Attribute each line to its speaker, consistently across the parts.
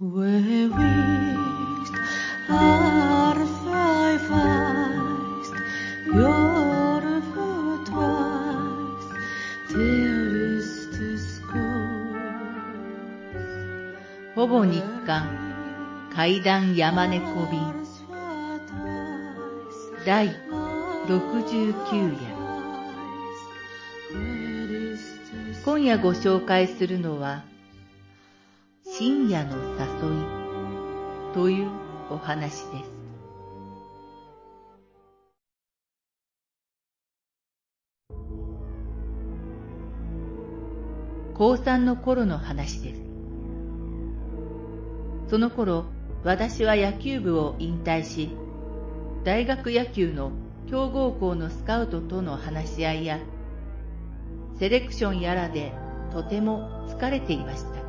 Speaker 1: Where wished are five eyes, your twice, dearest school.
Speaker 2: ほぼ日刊階段山猫便第69夜今夜ご紹介するのは深夜の誘いというお話です。高3の頃の話です。その頃、私は野球部を引退し、大学野球の強豪校のスカウトとの話し合いや、セレクションやらでとても疲れていました。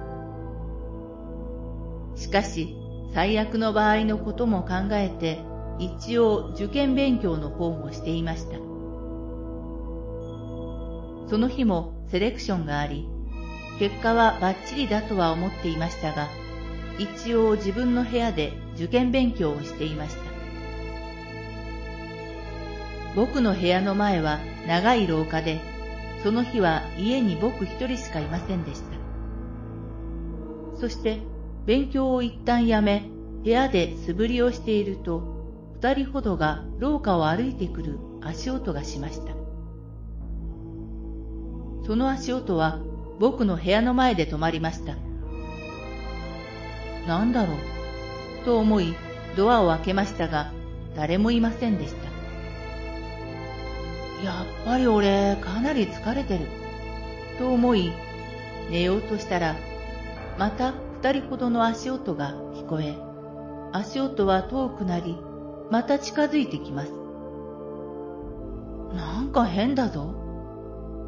Speaker 2: しかし、最悪の場合のことも考えて、一応受験勉強の方もしていました。その日もセレクションがあり、結果はバッチリだとは思っていましたが、一応自分の部屋で受験勉強をしていました。僕の部屋の前は長い廊下で、その日は家に僕一人しかいませんでした。そして勉強を一旦やめ、部屋で素振りをしていると、二人ほどが廊下を歩いてくる足音がしました。その足音は僕の部屋の前で止まりました。なんだろうと思い、ドアを開けましたが、誰もいませんでした。やっぱり俺、かなり疲れてる。と思い、寝ようとしたら、また二人ほどの足音が聞こえ、足音は遠くなり、また近づいてきます。なんか変だぞ。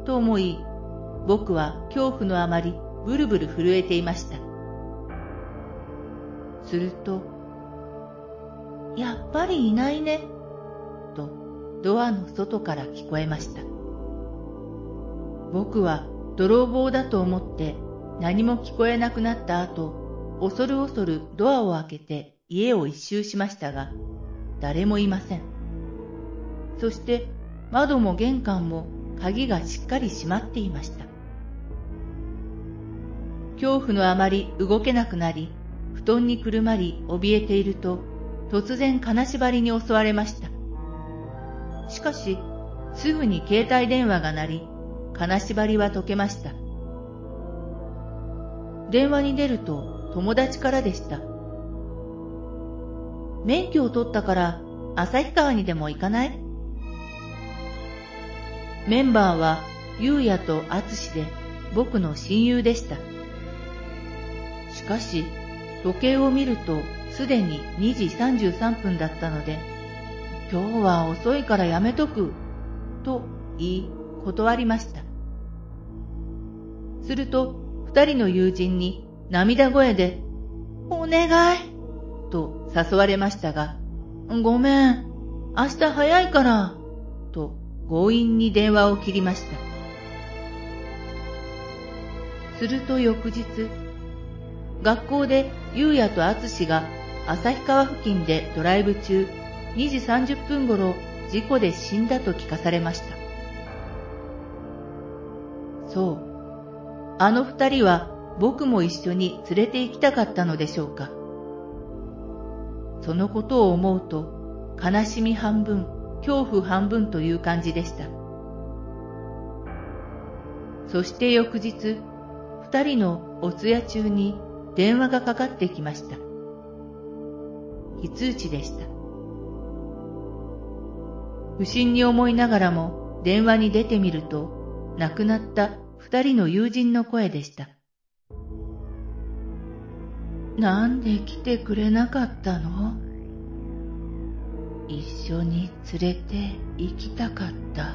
Speaker 2: と思い、僕は恐怖のあまりブルブル震えていました。すると、やっぱりいないね、とドアの外から聞こえました。僕は泥棒だと思って何も聞こえなくなった後、恐る恐るドアを開けて家を一周しましたが、誰もいません。そして窓も玄関も鍵がしっかり閉まっていました。恐怖のあまり動けなくなり、布団にくるまり怯えていると、突然金縛りに襲われました。しかし、すぐに携帯電話が鳴り、金縛りは解けました。電話に出ると友達からでした。免許を取ったから旭川にでも行かない？メンバーはゆうやとあつしで僕の親友でした。しかし、時計を見るとすでに2時33分だったので、今日は遅いからやめとく、と言い断りました。すると二人の友人に涙声で、お願いと誘われましたが、ごめん、明日早いから、と強引に電話を切りました。すると翌日、学校で優也と敦が旭川付近でドライブ中、2時30分頃事故で死んだと聞かされました。そう。あの二人は僕も一緒に連れて行きたかったのでしょうか。そのことを思うと、悲しみ半分、恐怖半分という感じでした。そして翌日、二人のお通夜中に電話がかかってきました。非通知でした。不審に思いながらも電話に出てみると、亡くなった二人の友人の声でした。なんで来てくれなかったの？一緒に連れて行きたかった。